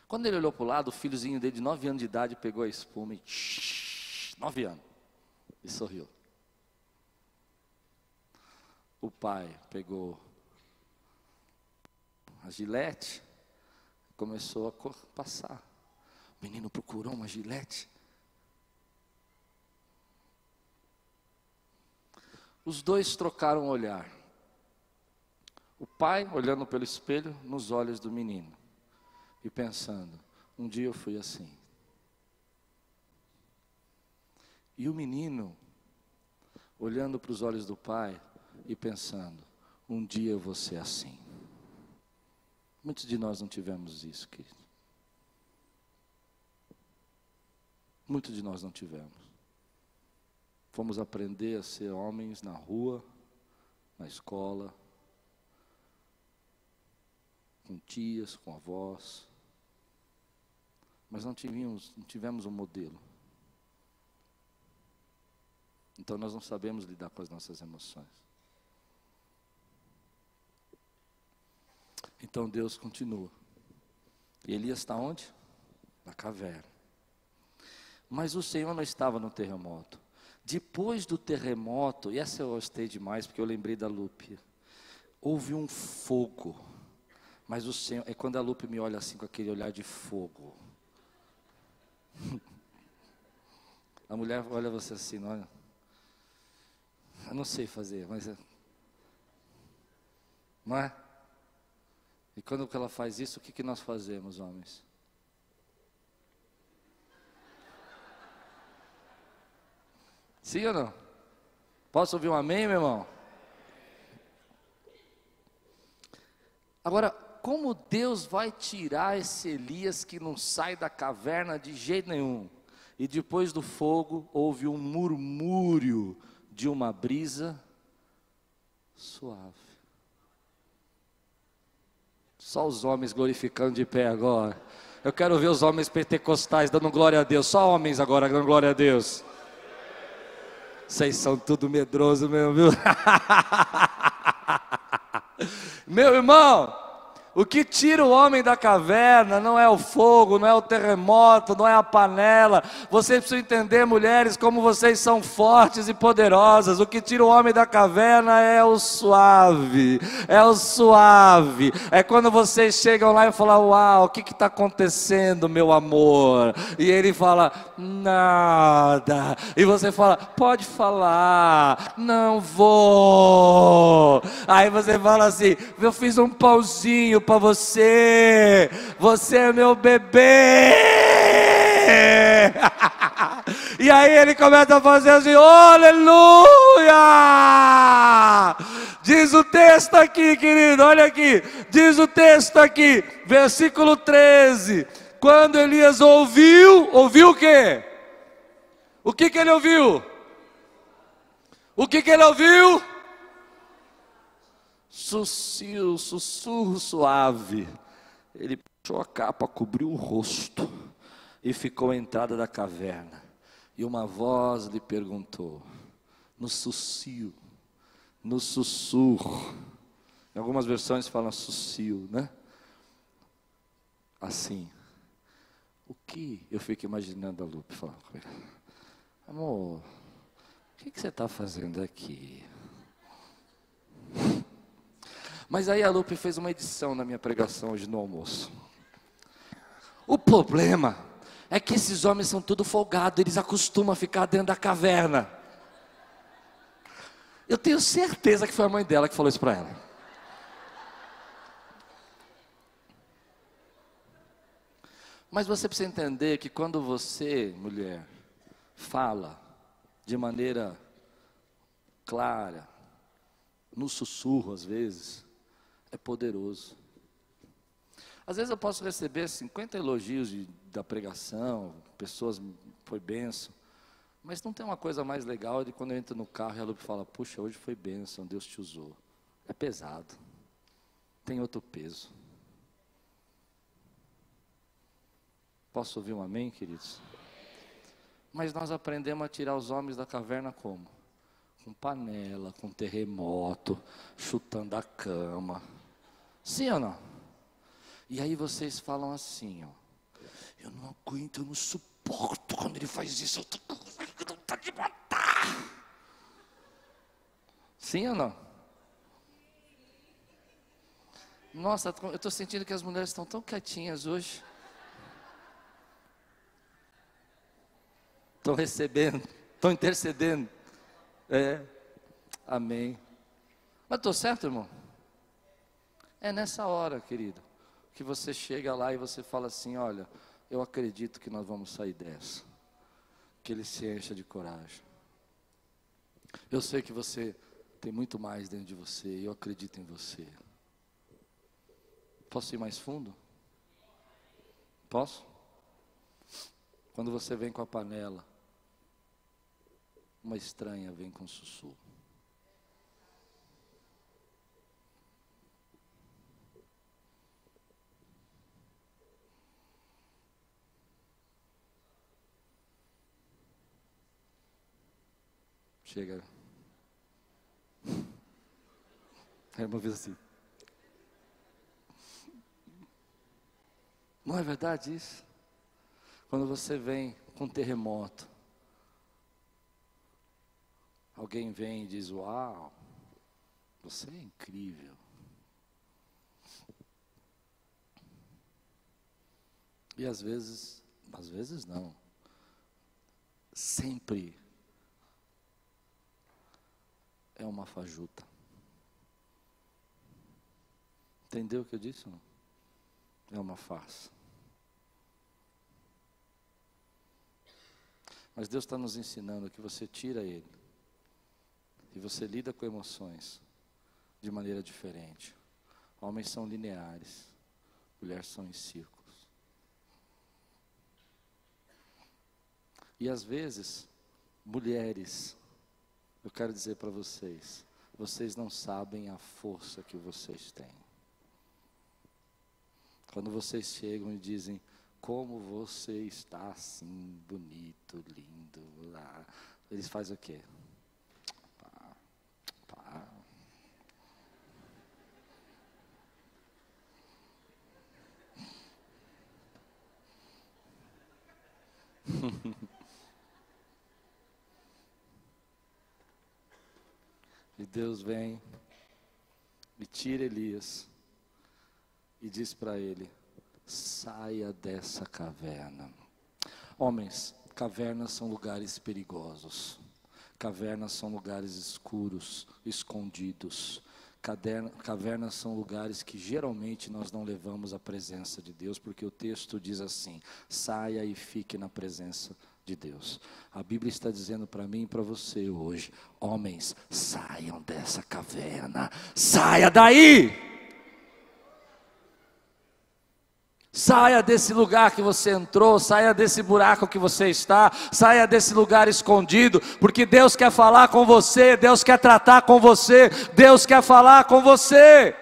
Quando ele olhou para o lado, o filhozinho dele de nove anos de idade pegou a espuma e. nove anos. E sorriu. O pai pegou a gilete, começou a passar. O menino procurou uma gilete. Os dois trocaram o olhar. O pai olhando pelo espelho nos olhos do menino e pensando: um dia eu fui assim. E o menino olhando para os olhos do pai e pensando: um dia eu vou ser assim. Muitos de nós não tivemos isso, querido. Muitos de nós não tivemos. Fomos aprender a ser homens na rua, na escola, com tias, com avós, mas não tivemos, não tivemos um modelo. Então nós não sabemos lidar com as nossas emoções. Então Deus continua. E Elias está onde? Na caverna. Mas o Senhor não estava no terremoto. Depois do terremoto, e essa eu gostei demais, porque eu lembrei da Lupe. Houve um fogo. Mas o Senhor, é quando a Lupe me olha assim com aquele olhar de fogo. A mulher olha você assim, olha? Eu não sei fazer, mas. É. Não é? E quando ela faz isso, o que, que nós fazemos, homens? Sim ou não? Posso ouvir um amém, meu irmão? Agora, como Deus vai tirar esse Elias que não sai da caverna de jeito nenhum? E depois do fogo houve um murmúrio de uma brisa suave. Só os homens glorificando de pé agora. Eu quero ver os homens pentecostais dando glória a Deus. Só homens agora dando glória a Deus. Vocês são tudo medroso mesmo, viu? Meu irmão, o que tira o homem da caverna não é o fogo, não é o terremoto, não é a panela. Vocês precisam entender, mulheres, como vocês são fortes e poderosas. O que tira o homem da caverna é o suave, é o suave. É quando vocês chegam lá e falam: Uau, o que está acontecendo, meu amor? E ele fala: Nada. E você fala: Pode falar, não vou. Aí você fala assim: Eu fiz um pauzinho para você. Você é meu bebê. E aí ele começa a fazer assim: aleluia! Diz o texto aqui, querido, olha aqui. Diz o texto aqui, versículo 13. Quando Elias ouviu, ouviu o quê? O que que ele ouviu? O que que ele ouviu? Sussurro, sussurro suave. Ele puxou a capa, cobriu o rosto e ficou à entrada da caverna. E uma voz lhe perguntou, no sussurro, no sussurro. Em algumas versões falam sussurro, né? Assim. O que? Eu fico imaginando a Lupe falando com ele. Amor, o que, que você está fazendo aqui? Mas aí a Lupe fez uma edição na minha pregação hoje no almoço. O problema é que esses homens são tudo folgados, eles acostumam a ficar dentro da caverna. Eu tenho certeza que foi a mãe dela que falou isso para ela. Mas você precisa entender que quando você, mulher, fala de maneira clara, no sussurro às vezes, é poderoso. Às vezes eu posso receber 50 elogios de, da pregação, pessoas, foi benção. Mas não tem uma coisa mais legal de quando eu entro no carro e a Lupe fala, puxa, hoje foi benção, Deus te usou. É pesado. Tem outro peso. Posso ouvir um amém, queridos? Mas nós aprendemos a tirar os homens da caverna como? Com panela, com terremoto, chutando a cama. Sim ou não? E aí vocês falam assim, ó. Eu não aguento, eu não suporto quando ele faz isso, eu tô com de matar. Sim ou não? Nossa, eu estou sentindo que as mulheres estão tão quietinhas hoje. Estão recebendo, estão intercedendo. É, amém. Mas estou certo, irmão? É nessa hora, querido que você chega lá e você fala assim: Olha, eu acredito que nós vamos sair dessa. Que ele se encha de coragem. Eu sei que você tem muito mais dentro de você e eu acredito em você. Posso ir mais fundo? Posso? Quando você vem com a panela, uma estranha vem com sussurro. Chega. Aí uma vez assim. Não é verdade isso? Quando você vem com um terremoto, alguém vem e diz: Uau, você é incrível. E às vezes, às vezes não. Sempre é uma fajuta. Entendeu o que eu disse? Não? É uma farsa. Mas Deus está nos ensinando que você tira ele e você lida com emoções de maneira diferente. Homens são lineares, mulheres são em círculos. E às vezes, mulheres eu quero dizer para vocês: vocês não sabem a força que vocês têm. Quando vocês chegam e dizem, como você está assim, bonito, lindo, lá. Eles fazem o quê? Pá, pá. E Deus vem e tira Elias e diz para ele: saia dessa caverna. Homens, cavernas são lugares perigosos. Cavernas são lugares escuros, escondidos. Cavernas são lugares que geralmente nós não levamos à presença de Deus, porque o texto diz assim: saia e fique na presença de Deus. A Bíblia está dizendo para mim e para você hoje: homens, saiam dessa caverna, saia daí! Saia desse lugar que você entrou, saia desse buraco que você está, saia desse lugar escondido, porque Deus quer falar com você, Deus quer tratar com você, Deus quer falar com você.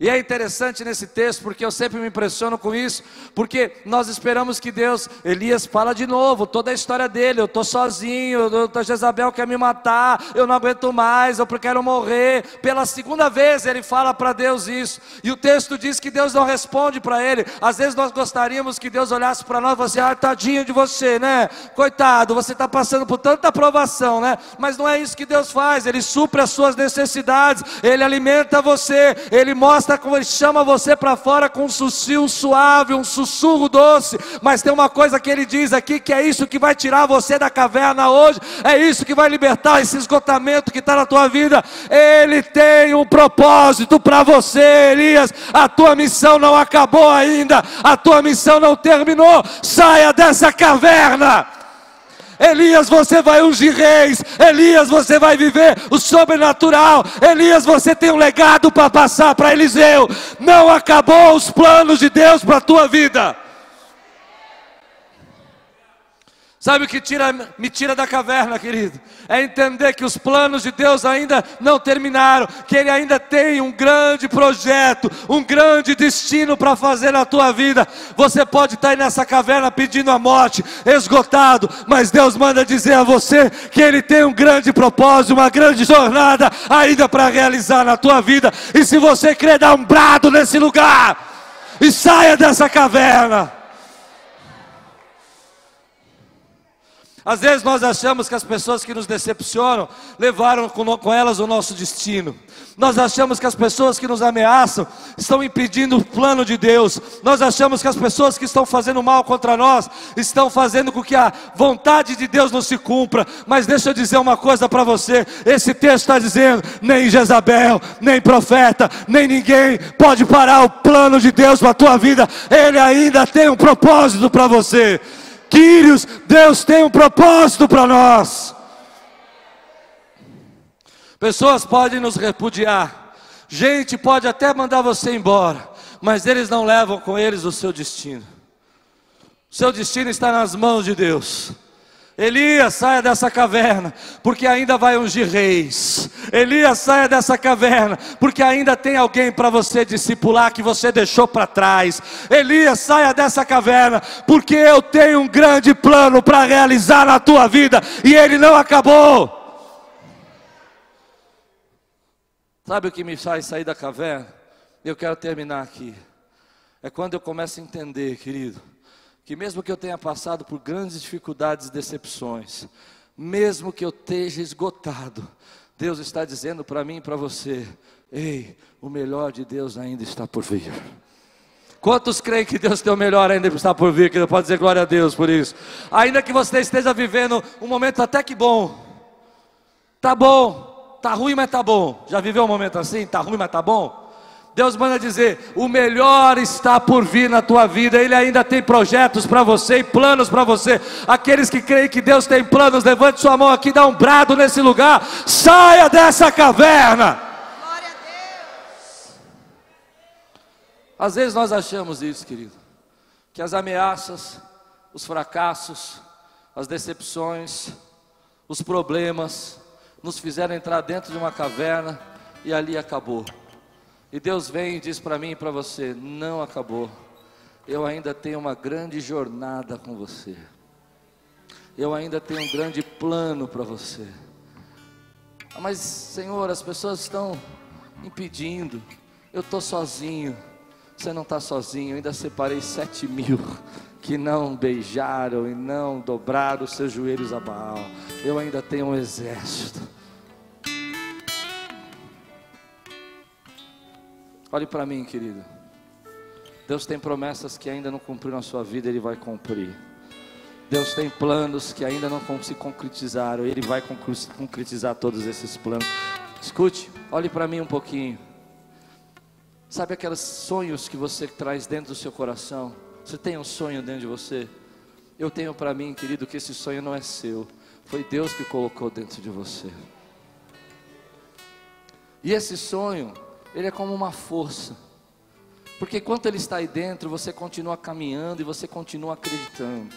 E é interessante nesse texto, porque eu sempre me impressiono com isso, porque nós esperamos que Deus, Elias fala de novo, toda a história dele, eu estou sozinho, a Jezabel quer me matar, eu não aguento mais, eu quero morrer. Pela segunda vez ele fala para Deus isso, e o texto diz que Deus não responde para ele. Às vezes nós gostaríamos que Deus olhasse para nós e falasse, ah, tadinho de você, né? Coitado, você está passando por tanta aprovação, né? Mas não é isso que Deus faz, Ele supre as suas necessidades, Ele alimenta você, Ele mostra ele chama você para fora com um sussurro suave, um sussurro doce, mas tem uma coisa que ele diz aqui que é isso que vai tirar você da caverna hoje, é isso que vai libertar esse esgotamento que está na tua vida. Ele tem um propósito para você, Elias. A tua missão não acabou ainda, a tua missão não terminou. Saia dessa caverna. Elias, você vai ungir reis. Elias, você vai viver o sobrenatural. Elias, você tem um legado para passar para Eliseu. Não acabou os planos de Deus para a tua vida. Sabe o que tira, me tira da caverna, querido? É entender que os planos de Deus ainda não terminaram, que Ele ainda tem um grande projeto, um grande destino para fazer na tua vida. Você pode estar aí nessa caverna pedindo a morte, esgotado, mas Deus manda dizer a você que Ele tem um grande propósito, uma grande jornada ainda para realizar na tua vida. E se você crer, dá um brado nesse lugar e saia dessa caverna. Às vezes nós achamos que as pessoas que nos decepcionam levaram com elas o nosso destino. Nós achamos que as pessoas que nos ameaçam estão impedindo o plano de Deus. Nós achamos que as pessoas que estão fazendo mal contra nós estão fazendo com que a vontade de Deus não se cumpra. Mas deixa eu dizer uma coisa para você: esse texto está dizendo: nem Jezabel, nem profeta, nem ninguém pode parar o plano de Deus para a tua vida. Ele ainda tem um propósito para você. Quírios, Deus tem um propósito para nós. Pessoas podem nos repudiar, gente pode até mandar você embora, mas eles não levam com eles o seu destino. O seu destino está nas mãos de Deus. Elias, saia dessa caverna, porque ainda vai ungir reis. Elias, saia dessa caverna, porque ainda tem alguém para você discipular que você deixou para trás. Elias, saia dessa caverna, porque eu tenho um grande plano para realizar na tua vida e ele não acabou. Sabe o que me faz sair da caverna? Eu quero terminar aqui. É quando eu começo a entender, querido que mesmo que eu tenha passado por grandes dificuldades e decepções, mesmo que eu esteja esgotado, Deus está dizendo para mim e para você: ei, o melhor de Deus ainda está por vir. Quantos creem que Deus tem o melhor ainda está por vir? Que pode dizer glória a Deus por isso. Ainda que você esteja vivendo um momento até que bom, tá bom, tá ruim, mas tá bom. Já viveu um momento assim? Tá ruim, mas tá bom? Deus manda dizer: o melhor está por vir na tua vida, Ele ainda tem projetos para você e planos para você. Aqueles que creem que Deus tem planos, levante sua mão aqui, dá um brado nesse lugar, saia dessa caverna. Glória a Deus. Às vezes nós achamos isso, querido, que as ameaças, os fracassos, as decepções, os problemas, nos fizeram entrar dentro de uma caverna e ali acabou. E Deus vem e diz para mim e para você: não acabou. Eu ainda tenho uma grande jornada com você. Eu ainda tenho um grande plano para você. Mas, Senhor, as pessoas estão impedindo. Eu estou sozinho. Você não está sozinho. Eu ainda separei sete mil que não beijaram e não dobraram seus joelhos a Baal. Eu ainda tenho um exército. Olhe para mim, querido. Deus tem promessas que ainda não cumpriu na sua vida, Ele vai cumprir. Deus tem planos que ainda não se concretizaram, Ele vai concretizar todos esses planos. Escute, olhe para mim um pouquinho. Sabe aqueles sonhos que você traz dentro do seu coração? Você tem um sonho dentro de você? Eu tenho para mim, querido, que esse sonho não é seu, foi Deus que colocou dentro de você. E esse sonho ele é como uma força. Porque enquanto ele está aí dentro, você continua caminhando e você continua acreditando.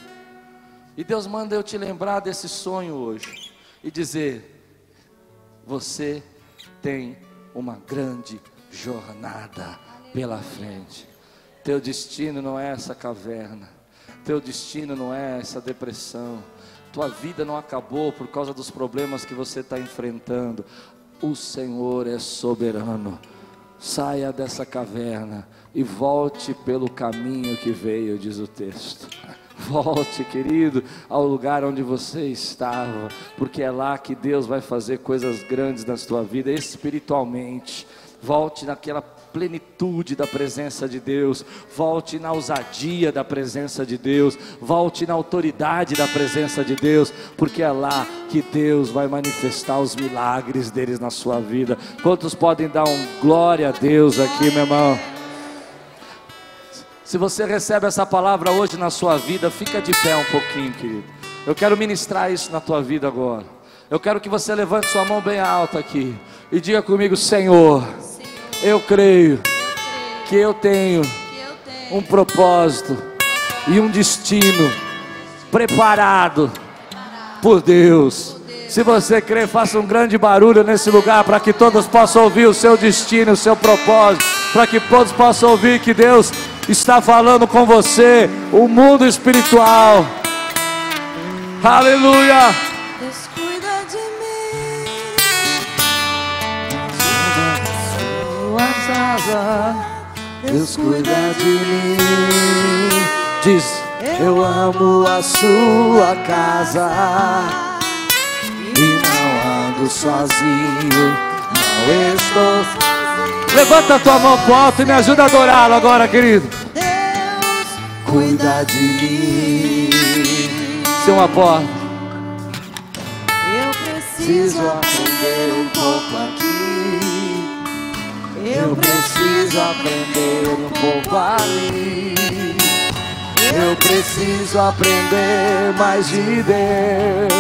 E Deus manda eu te lembrar desse sonho hoje e dizer: você tem uma grande jornada pela frente. Teu destino não é essa caverna. Teu destino não é essa depressão. Tua vida não acabou por causa dos problemas que você está enfrentando. O Senhor é soberano saia dessa caverna e volte pelo caminho que veio, diz o texto. Volte, querido, ao lugar onde você estava, porque é lá que Deus vai fazer coisas grandes na sua vida espiritualmente. Volte naquela plenitude da presença de Deus, volte na ousadia da presença de Deus, volte na autoridade da presença de Deus, porque é lá que Deus vai manifestar os milagres deles na sua vida. Quantos podem dar um glória a Deus aqui, meu irmão? Se você recebe essa palavra hoje na sua vida, fica de pé um pouquinho, querido. Eu quero ministrar isso na tua vida agora. Eu quero que você levante sua mão bem alta aqui e diga comigo: Senhor, eu creio que eu tenho um propósito e um destino preparado por Deus. Se você crê, faça um grande barulho nesse lugar para que todos possam ouvir o seu destino, o seu propósito, para que todos possam ouvir que Deus está falando com você, o mundo espiritual. Aleluia! Asas, Deus cuida de mim. Diz, eu amo a sua casa ando sozinho, não estou sozinho. Levanta a tua mão pro alto e me ajuda a adorá-lo agora, querido. Deus cuida de mim. Seu uma porta. Eu preciso aprender um pouco aqui. Eu preciso aprender um pouco ali. Eu preciso aprender mais de Deus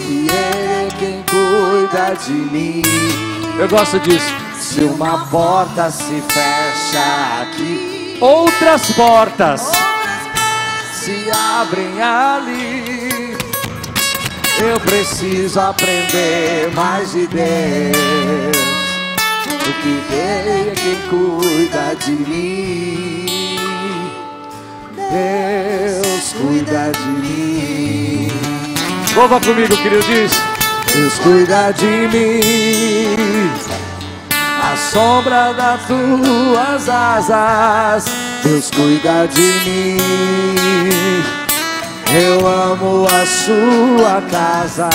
e é quem cuida de mim. Eu gosto disso. Se uma porta se fecha aqui, outras portas se abrem ali. Eu preciso aprender mais de Deus. Porque Ele é quem cuida de mim. Deus cuida de mim. Louva comigo, querido, diz: Deus cuida de mim, a sombra das tuas asas. Deus cuida de mim. Eu amo a sua casa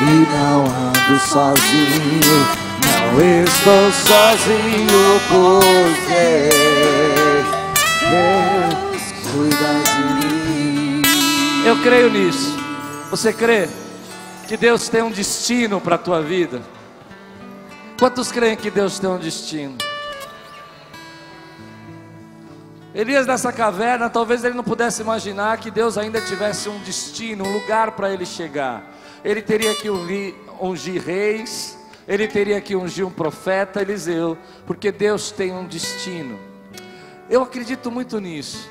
e não ando sozinho. Não estou sozinho porque Deus cuida de mim. Eu creio nisso. Você crê que Deus tem um destino para a tua vida? Quantos creem que Deus tem um destino? Elias nessa caverna, talvez ele não pudesse imaginar que Deus ainda tivesse um destino, um lugar para ele chegar. Ele teria que ungir reis, ele teria que ungir um profeta, Eliseu, porque Deus tem um destino. Eu acredito muito nisso.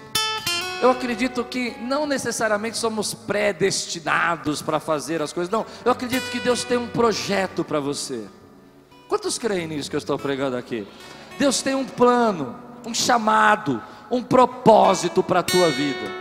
Eu acredito que não necessariamente somos predestinados para fazer as coisas, não. Eu acredito que Deus tem um projeto para você. Quantos creem nisso que eu estou pregando aqui? Deus tem um plano, um chamado, um propósito para a tua vida.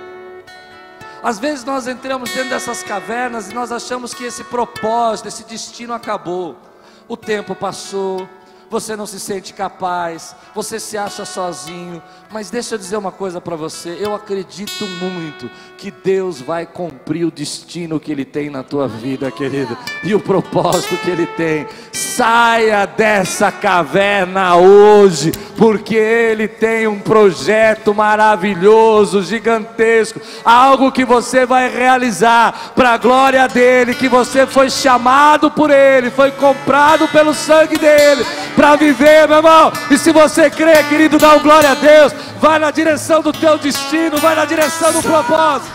Às vezes nós entramos dentro dessas cavernas e nós achamos que esse propósito, esse destino acabou. O tempo passou, você não se sente capaz, você se acha sozinho. Mas deixa eu dizer uma coisa para você: eu acredito muito que Deus vai cumprir o destino que Ele tem na tua vida, querido, e o propósito que Ele tem. Saia dessa caverna hoje, porque Ele tem um projeto maravilhoso, gigantesco, algo que você vai realizar para a glória dEle, que você foi chamado por Ele, foi comprado pelo sangue dEle, para viver, meu irmão. E se você crê, querido, dá um glória a Deus, vai na direção do teu destino, vai na direção do propósito.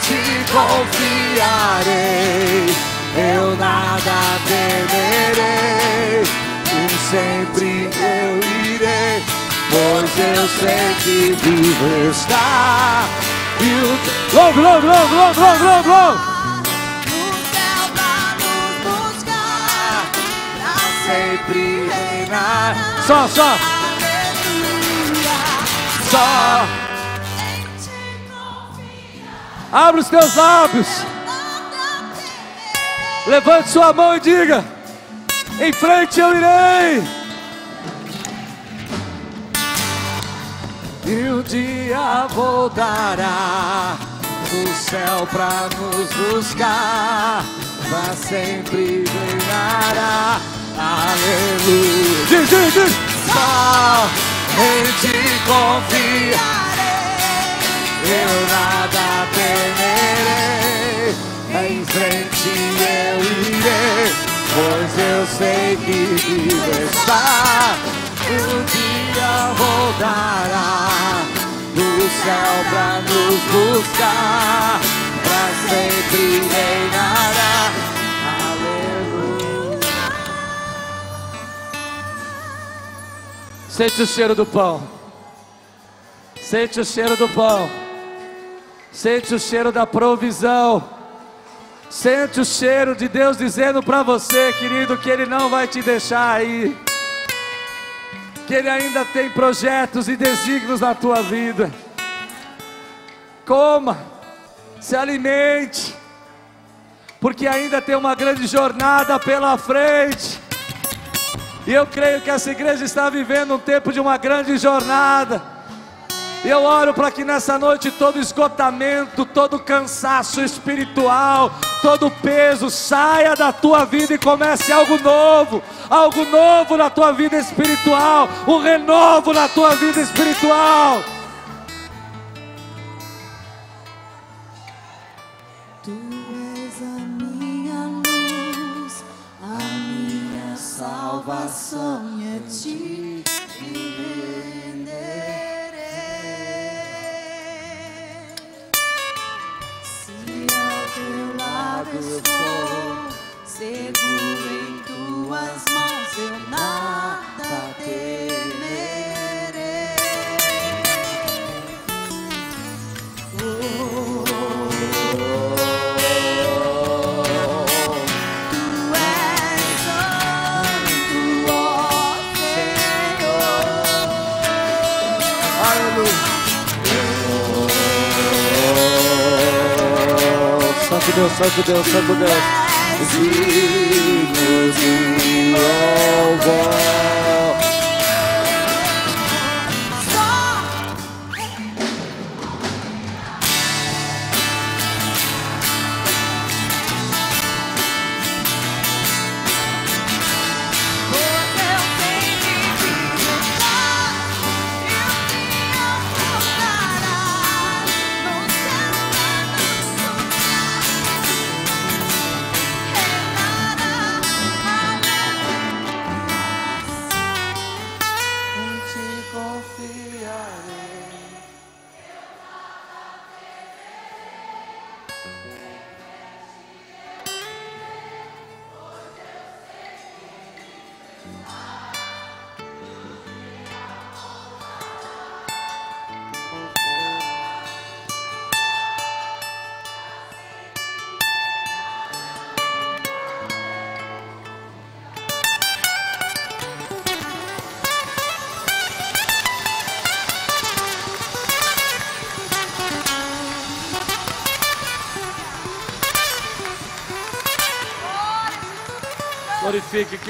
Te confiarei eu nada temerei, e sempre eu irei, pois eu sei que vivo está. E o logo, logo, logo, logo, logo. Sempre reinar. Só, só. Só. Abre os teus lábios. Levante sua mão e diga: Em frente eu irei. E um dia voltará do céu pra nos buscar, pra sempre reinará. Aleluia. Diz, diz, diz. Só em ti confiarei, eu nada temerei em frente eu irei, pois eu sei que vivo está. Um dia voltará do céu pra nos buscar, pra sempre reinará. Sente o cheiro do pão. Sente o cheiro do pão. Sente o cheiro da provisão. Sente o cheiro de Deus dizendo para você, querido, que Ele não vai te deixar aí. Que Ele ainda tem projetos e desígnios na tua vida. Coma, se alimente, porque ainda tem uma grande jornada pela frente. E eu creio que essa igreja está vivendo um tempo de uma grande jornada. Eu oro para que nessa noite todo esgotamento, todo cansaço espiritual, todo peso saia da tua vida e comece algo novo, algo novo na tua vida espiritual, um renovo na tua vida espiritual. Salvação e a ti Deus, Santo Deus, Santo Deus. Digno de louvor.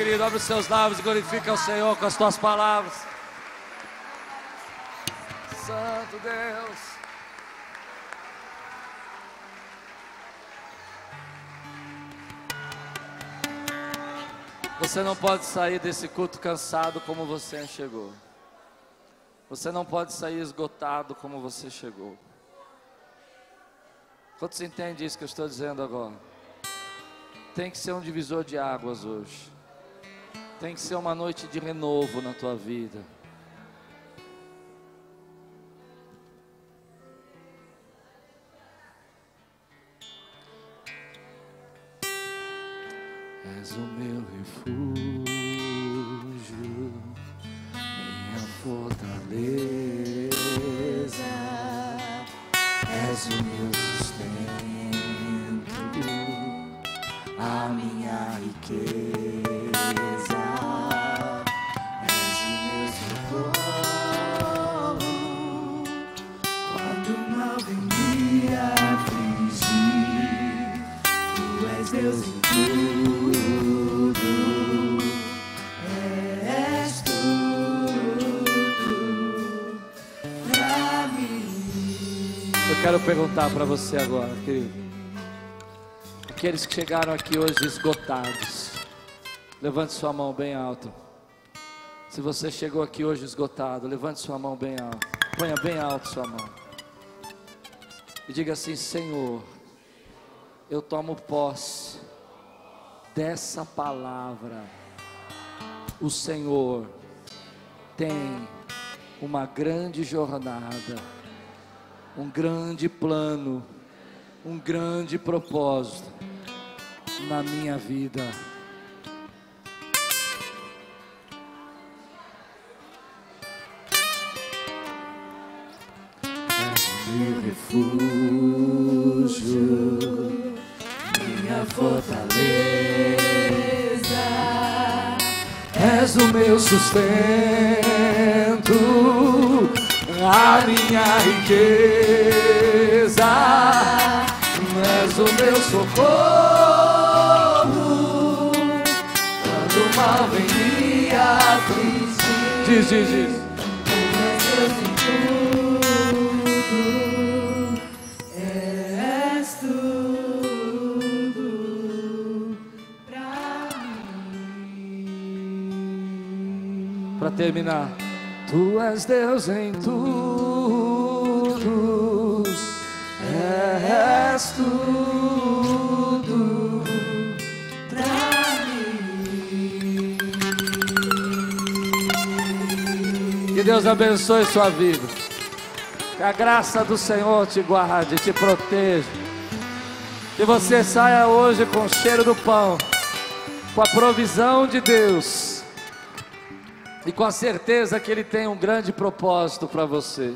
Querido, abre os seus lábios e glorifique ao Senhor com as tuas palavras. Santo Deus. Você não pode sair desse culto cansado como você chegou. Você não pode sair esgotado como você chegou. Quantos entendem isso que eu estou dizendo agora? Tem que ser um divisor de águas hoje. Tem que ser uma noite de renovo na tua vida. És o meu refúgio, minha fortaleza, és o meu sustento a minha riqueza. Quero perguntar para você agora, querido. Aqueles que chegaram aqui hoje esgotados, levante sua mão bem alto. Se você chegou aqui hoje esgotado, levante sua mão bem alto. Ponha bem alto sua mão. E diga assim: Senhor, eu tomo posse dessa palavra. O Senhor tem uma grande jornada um grande plano, um grande propósito na minha vida. Meu refúgio, minha fortaleza, és o meu sustento, a minha riqueza, és o meu socorro, quando mal vem me afligir. Diz, diz, diz. Terminar, tu és Deus em tudo, és tudo Pra mim. Que Deus abençoe sua vida. Que a graça do Senhor te guarde, te proteja. Que você saia hoje com o cheiro do pão, com a provisão de Deus e com a certeza que Ele tem um grande propósito para você.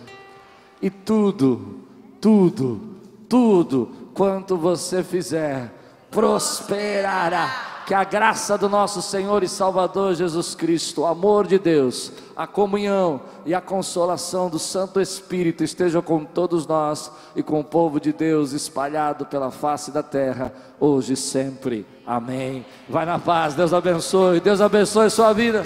E tudo, tudo, tudo quanto você fizer prosperará. Que a graça do nosso Senhor e Salvador Jesus Cristo, o amor de Deus, a comunhão e a consolação do Santo Espírito estejam com todos nós e com o povo de Deus espalhado pela face da terra, hoje e sempre. Amém. Vai na paz, Deus abençoe, Deus abençoe sua vida.